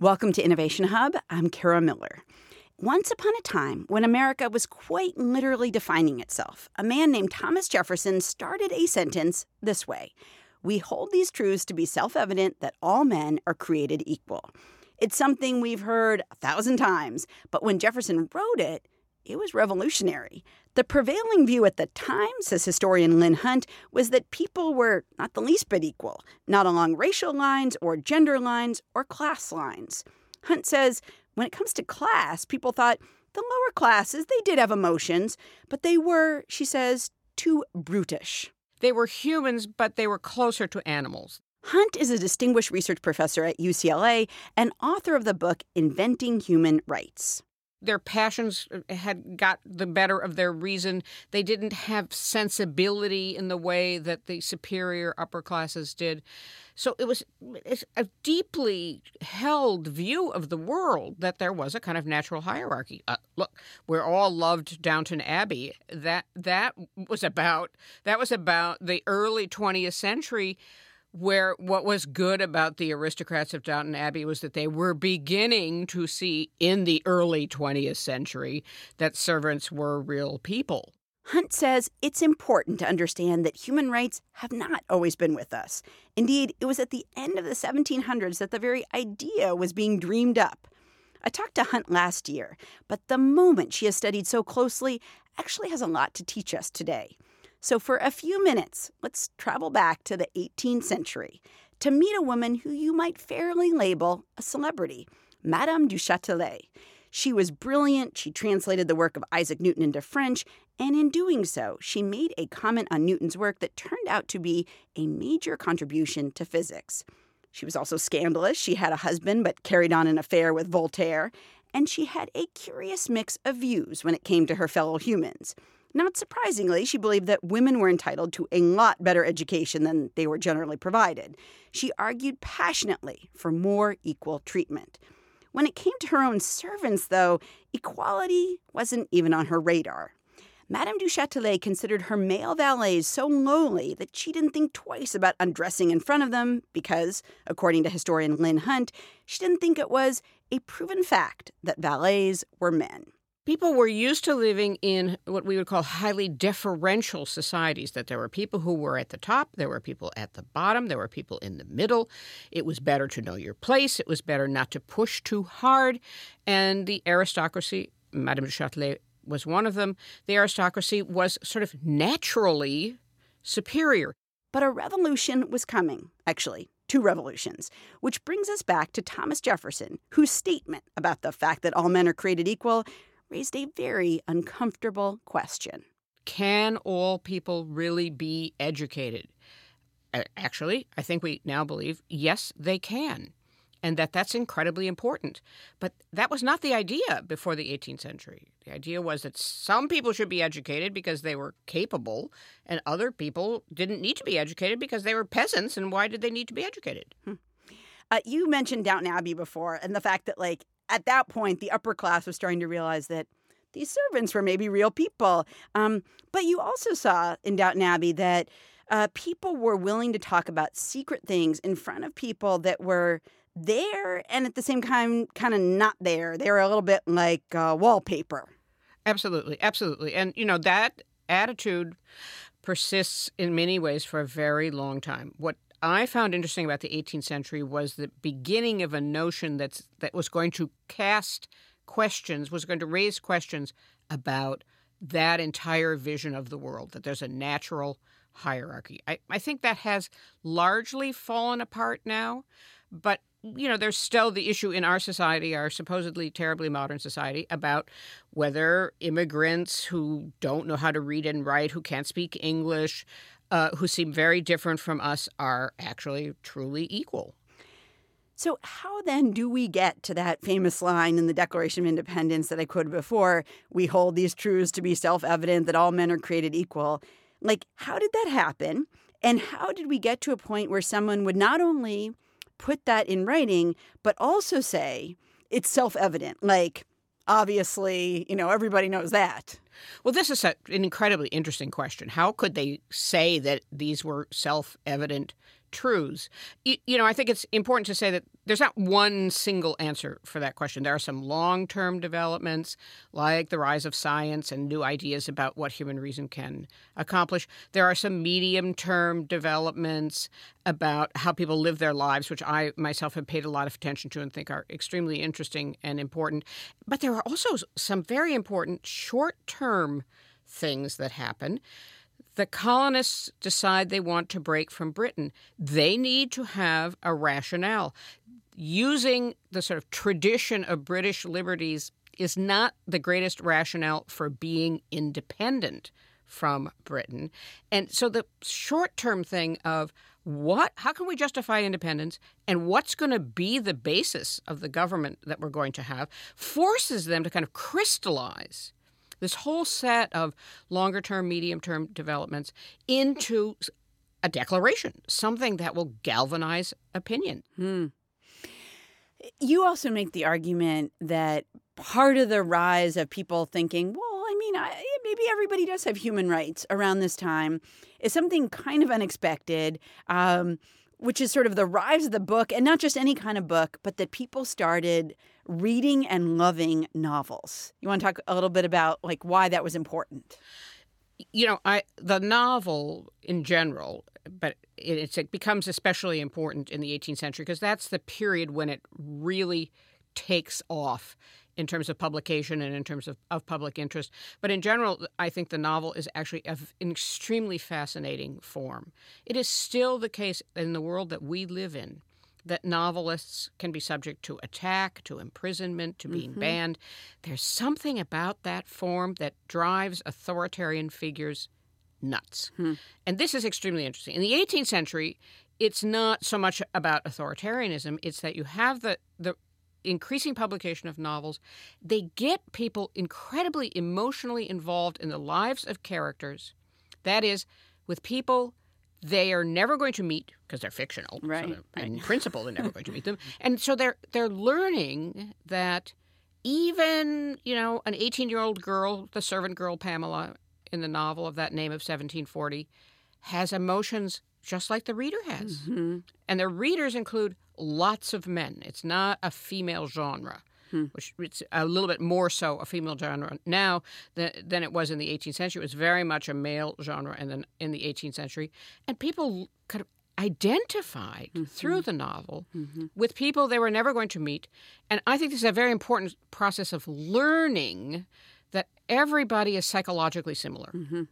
Welcome to Innovation Hub. I'm Kara Miller. Once upon a time, when America was quite literally defining itself, a man named Thomas Jefferson started a sentence this way We hold these truths to be self evident that all men are created equal. It's something we've heard a thousand times, but when Jefferson wrote it, it was revolutionary. The prevailing view at the time, says historian Lynn Hunt, was that people were not the least bit equal, not along racial lines or gender lines or class lines. Hunt says when it comes to class, people thought the lower classes, they did have emotions, but they were, she says, too brutish. They were humans, but they were closer to animals. Hunt is a distinguished research professor at UCLA and author of the book Inventing Human Rights their passions uh, had got the better of their reason. They didn't have sensibility in the way that the superior upper classes did. So it was a deeply held view of the world that there was a kind of natural hierarchy. Uh, look, we're all loved Downton Abbey. That that was about that was about the early 20th century where what was good about the aristocrats of Downton Abbey was that they were beginning to see in the early 20th century that servants were real people. Hunt says it's important to understand that human rights have not always been with us. Indeed, it was at the end of the 1700s that the very idea was being dreamed up. I talked to Hunt last year, but the moment she has studied so closely actually has a lot to teach us today. So, for a few minutes, let's travel back to the 18th century to meet a woman who you might fairly label a celebrity, Madame du Châtelet. She was brilliant, she translated the work of Isaac Newton into French, and in doing so, she made a comment on Newton's work that turned out to be a major contribution to physics. She was also scandalous. She had a husband but carried on an affair with Voltaire, and she had a curious mix of views when it came to her fellow humans. Not surprisingly, she believed that women were entitled to a lot better education than they were generally provided. She argued passionately for more equal treatment. When it came to her own servants, though, equality wasn't even on her radar. Madame du Châtelet considered her male valets so lowly that she didn't think twice about undressing in front of them because, according to historian Lynn Hunt, she didn't think it was a proven fact that valets were men people were used to living in what we would call highly deferential societies that there were people who were at the top there were people at the bottom there were people in the middle. It was better to know your place. It was better not to push too hard. And the aristocracy madame de châtelet was one of them the aristocracy was sort of naturally superior. But a revolution was coming actually two revolutions, which brings us back to Thomas Jefferson, whose statement about the fact that all men are created equal raised a very uncomfortable question. Can all people really be educated? Actually, I think we now believe yes, they can, and that that's incredibly important. But that was not the idea before the 18th century. The idea was that some people should be educated because they were capable, and other people didn't need to be educated because they were peasants, and why did they need to be educated? Hmm. Uh, you mentioned Downton Abbey before, and the fact that, like, at that point, the upper class was starting to realize that these servants were maybe real people. Um, but you also saw in Downton Abbey that uh, people were willing to talk about secret things in front of people that were there and at the same time kind of not there. They were a little bit like uh, wallpaper. Absolutely, absolutely. And, you know, that attitude persists in many ways for a very long time. What I found interesting about the 18th century was the beginning of a notion that's that was going to cast questions, was going to raise questions about that entire vision of the world, that there's a natural hierarchy. I, I think that has largely fallen apart now, but you know, there's still the issue in our society, our supposedly terribly modern society, about whether immigrants who don't know how to read and write, who can't speak English, uh, who seem very different from us are actually truly equal. So, how then do we get to that famous line in the Declaration of Independence that I quoted before? We hold these truths to be self evident that all men are created equal. Like, how did that happen? And how did we get to a point where someone would not only put that in writing, but also say it's self evident? Like, obviously, you know, everybody knows that. Well, this is a, an incredibly interesting question. How could they say that these were self evident truths. You, you, know, I think it's important to say that there's not one single answer for that question. There are some long term developments, like the rise of science and new ideas about what human reason can accomplish. There are some medium term developments about how people live their lives, which I myself have paid a lot of attention to and think are extremely interesting and important. But there are also some very important short term things that happen the colonists decide they want to break from Britain, they need to have a rationale. Using the sort of tradition of British liberties is not the greatest rationale for being independent from Britain. And so the short term thing of what how can we justify independence and what's going to be the basis of the government that we're going to have forces them to kind of crystallize this whole set of longer term, medium term developments into a declaration, something that will galvanize opinion. Hmm. You also make the argument that part of the rise of people thinking, well, I mean, I, maybe everybody does have human rights around this time is something kind of unexpected. Um, which is sort of the rise of the book, and not just any kind of book, but that people started reading and loving novels. You want to talk a little bit about like why that was important? You know, I the novel in general, but it, it becomes especially important in the 18th century because that's the period when it really takes off in terms of publication and in terms of, of public interest. But in general, I think the novel is actually an extremely fascinating form. It is still the case in the world that we live in that novelists can be subject to attack, to imprisonment, to being mm-hmm. banned. There's something about that form that drives authoritarian figures nuts. Hmm. And this is extremely interesting. In the 18th century, it's not so much about authoritarianism, it's that you have the, the increasing publication of novels, they get people incredibly emotionally involved in the lives of characters. That is, with people they are never going to meet because they're fictional. Right. So they're, in principle, they're never going to meet them, and so they're they're learning that even you know an 18 year old girl, the servant girl Pamela in the novel of that name of 1740, has emotions just like the reader has, mm-hmm. and the readers include lots of men. It's not a female genre. Hmm. Which it's a little bit more so a female genre now than, than it was in the 18th century. It was very much a male genre and then in the 18th century. And people kind of identified mm-hmm. through the novel mm-hmm. with people they were never going to meet. And I think this is a very important process of learning that everybody is psychologically similar. Mm-hmm.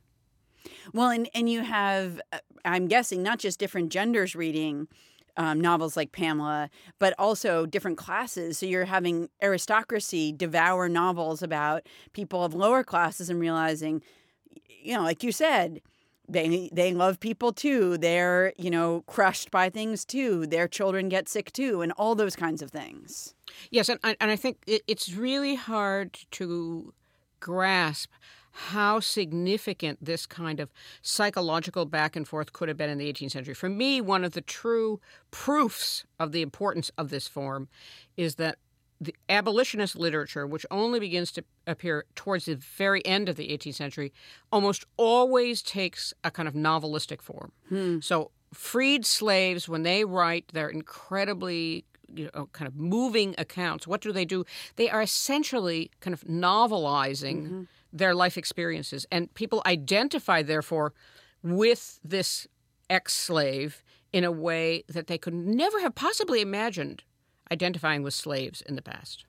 Well, and, and you have, uh, I'm guessing, not just different genders reading um, novels like Pamela, but also different classes. So you're having aristocracy devour novels about people of lower classes and realizing, you know, like you said, they they love people too. They're you know crushed by things too. Their children get sick too, and all those kinds of things. Yes, and and I think it's really hard to grasp how significant this kind of psychological back and forth could have been in the 18th century. For me, one of the true proofs of the importance of this form is that the abolitionist literature, which only begins to appear towards the very end of the 18th century, almost always takes a kind of novelistic form. Hmm. So, freed slaves, when they write their incredibly you know, kind of moving accounts, what do they do? They are essentially kind of novelizing. Mm-hmm their life experiences. And people identify, therefore, with this ex slave in a way that they could never have possibly imagined identifying with slaves in the past.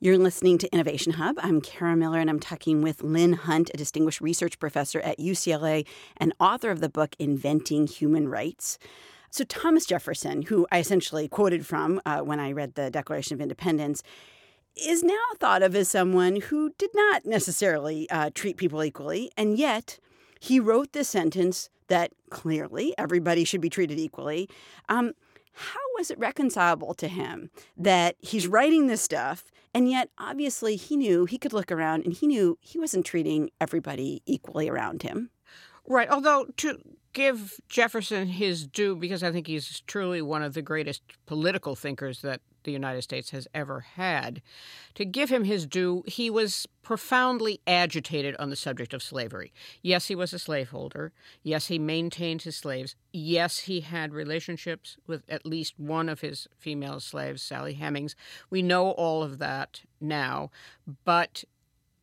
You're listening to Innovation Hub. I'm Kara Miller, and I'm talking with Lynn Hunt, a distinguished research professor at UCLA and author of the book Inventing Human Rights. So, Thomas Jefferson, who I essentially quoted from uh, when I read the Declaration of Independence, is now thought of as someone who did not necessarily uh, treat people equally, and yet he wrote this sentence that clearly everybody should be treated equally. Um, how was it reconcilable to him that he's writing this stuff and yet obviously he knew he could look around and he knew he wasn't treating everybody equally around him right although to give jefferson his due because i think he's truly one of the greatest political thinkers that the United States has ever had. To give him his due, he was profoundly agitated on the subject of slavery. Yes, he was a slaveholder. Yes, he maintained his slaves. Yes, he had relationships with at least one of his female slaves, Sally Hemings. We know all of that now, but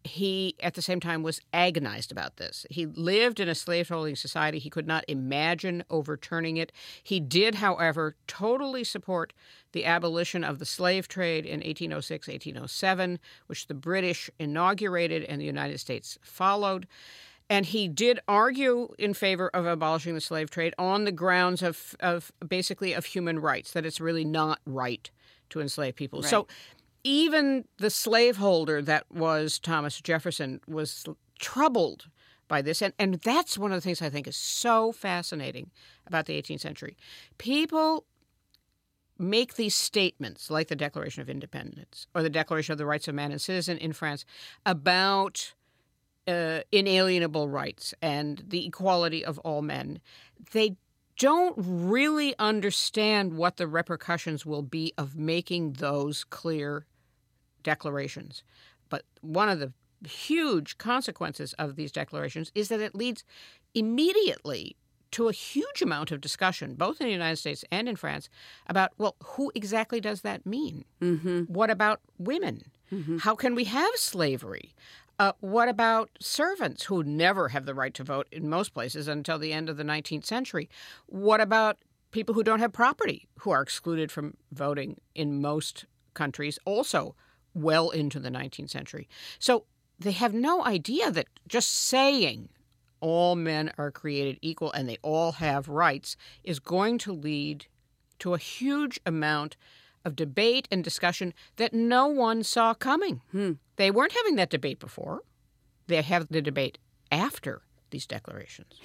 he at the same time was agonized about this. He lived in a slaveholding society. He could not imagine overturning it. He did, however, totally support the abolition of the slave trade in 1806 1807, which the British inaugurated and the United States followed. And he did argue in favor of abolishing the slave trade on the grounds of, of basically of human rights, that it's really not right to enslave people. Right. So even the slaveholder that was Thomas Jefferson was troubled by this. And, and that's one of the things I think is so fascinating about the 18th century. People make these statements, like the Declaration of Independence or the Declaration of the Rights of Man and Citizen in France, about uh, inalienable rights and the equality of all men. They don't really understand what the repercussions will be of making those clear declarations. But one of the huge consequences of these declarations is that it leads immediately to a huge amount of discussion, both in the United States and in France, about, well, who exactly does that mean? Mm-hmm. What about women? Mm-hmm. How can we have slavery? Uh, what about servants who never have the right to vote in most places until the end of the 19th century? What about people who don't have property, who are excluded from voting in most countries, also well into the 19th century. So they have no idea that just saying all men are created equal and they all have rights is going to lead to a huge amount of debate and discussion that no one saw coming. Hmm. They weren't having that debate before. They have the debate after these declarations.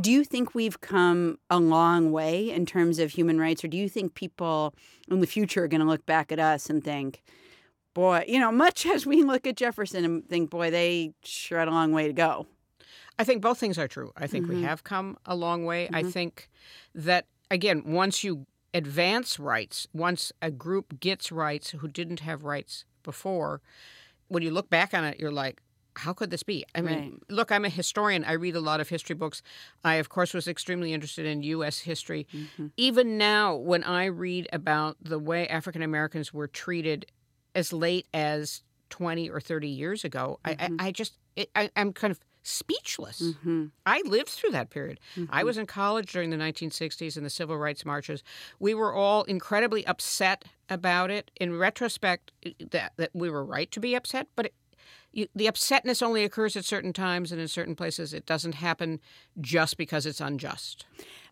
Do you think we've come a long way in terms of human rights, or do you think people in the future are going to look back at us and think, boy, you know, much as we look at Jefferson and think, boy, they sure had a long way to go? I think both things are true. I think Mhm. we have come a long way. I Mhm. think that, again, once you advance rights, once a group gets rights who didn't have rights before, when you look back on it, you're like, how could this be? I mean, Right. look, I'm a historian. I read a lot of history books. I, of course, was extremely interested in U.S. history. Mhm. Even now, when I read about the way African Americans were treated as late as 20 or 30 years ago, Mhm. I, I, just, it, I, I'm kind of speechless. Mm-hmm. I lived through that period. I was in college during the 1960s and the civil rights marches. We were all incredibly upset about it. In retrospect, that, that we were right to be upset, but it, you, the upsetness only occurs at certain times and in certain places. It doesn't happen just because it's unjust.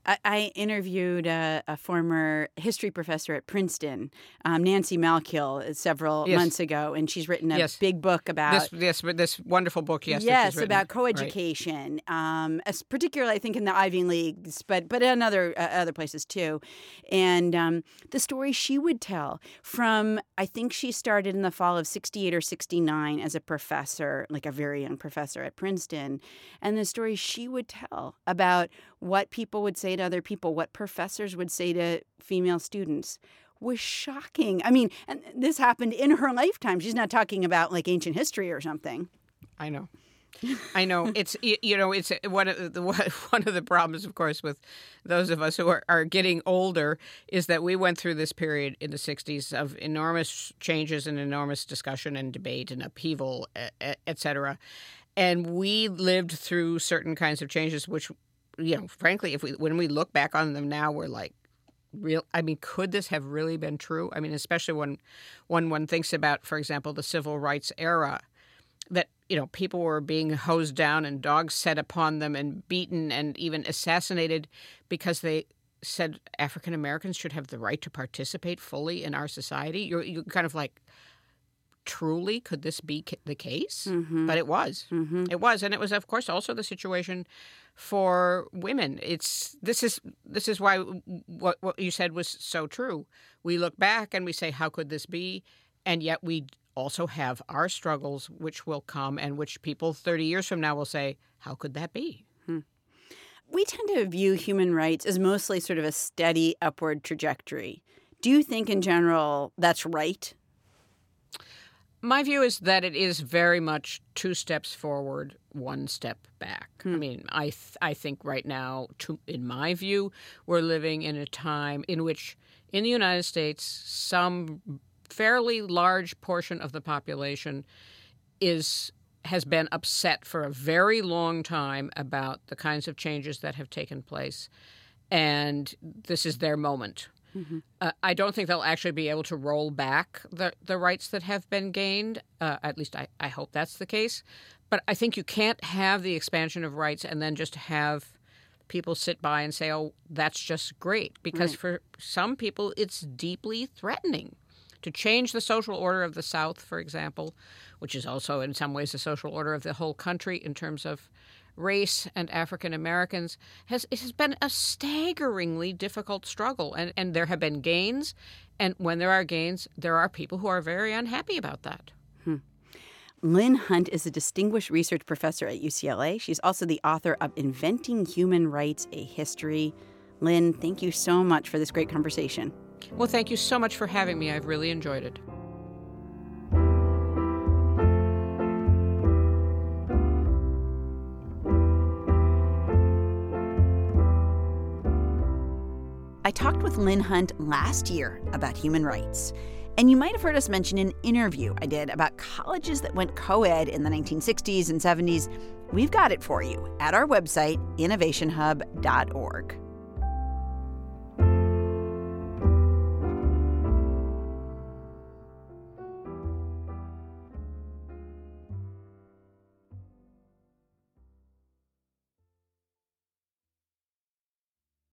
I, I interviewed a, a former history professor at Princeton, um, Nancy Malkiel, several Yes. months ago, and she's written a Yes. big book about This, this, this wonderful book, yes, yes, about Right. coeducation, um, as particularly I think in the Ivy Leagues, but but in other uh, other places too. And um, the story she would tell from I think she started in the fall of '68 or '69 as a professor, like a very young professor at Princeton, and the story she would tell about what people would say to other people, what professors would say to female students was shocking. I mean, and this happened in her lifetime. She's not talking about like ancient history or something. I know. I know it's you know it's uh, one of the one of the problems, of course, with those of us who are, are getting older is that we went through this period in the '60s of enormous changes and enormous discussion and debate and upheaval, et cetera, and we lived through certain kinds of changes, which, you know, frankly, if we when we look back on them now, we're like, real. I mean, could this have really been true? I mean, especially when when one thinks about, for example, the civil rights era that you know people were being hosed down and dogs set upon them and beaten and even assassinated because they said African Americans should have the right to participate fully in our society. You're you're kind of like, truly, could this be ca- the case? Mm-hmm. But it was. Mm-hmm. It was, and it was, of course, also the situation for women. It's this is this is why what what you said was so true. We look back and we say, how could this be? And yet we also have our struggles, which will come, and which people thirty years from now will say, how could that be? We tend to view human rights as mostly sort of a steady upward trajectory. Do you think, in general, that's right? My view is that it is very much two steps forward, one step back. Hmm. I mean, I th- I think right now, to, in my view, we're living in a time in which, in the United States, some fairly large portion of the population is has been upset for a very long time about the kinds of changes that have taken place, and this is their moment. Mm-hmm. Uh, I don't think they'll actually be able to roll back the, the rights that have been gained. Uh, at least I, I hope that's the case. But I think you can't have the expansion of rights and then just have people sit by and say, oh, that's just great. Because right. for some people, it's deeply threatening. To change the social order of the South, for example, which is also in some ways the social order of the whole country in terms of race and African Americans has it has been a staggeringly difficult struggle and, and there have been gains and when there are gains there are people who are very unhappy about that. Hmm. Lynn Hunt is a distinguished research professor at UCLA. She's also the author of Inventing Human Rights: A History. Lynn, thank you so much for this great conversation. Well, thank you so much for having me. I've really enjoyed it. I talked with Lynn Hunt last year about human rights. And you might have heard us mention an interview I did about colleges that went co ed in the 1960s and 70s. We've got it for you at our website, innovationhub.org.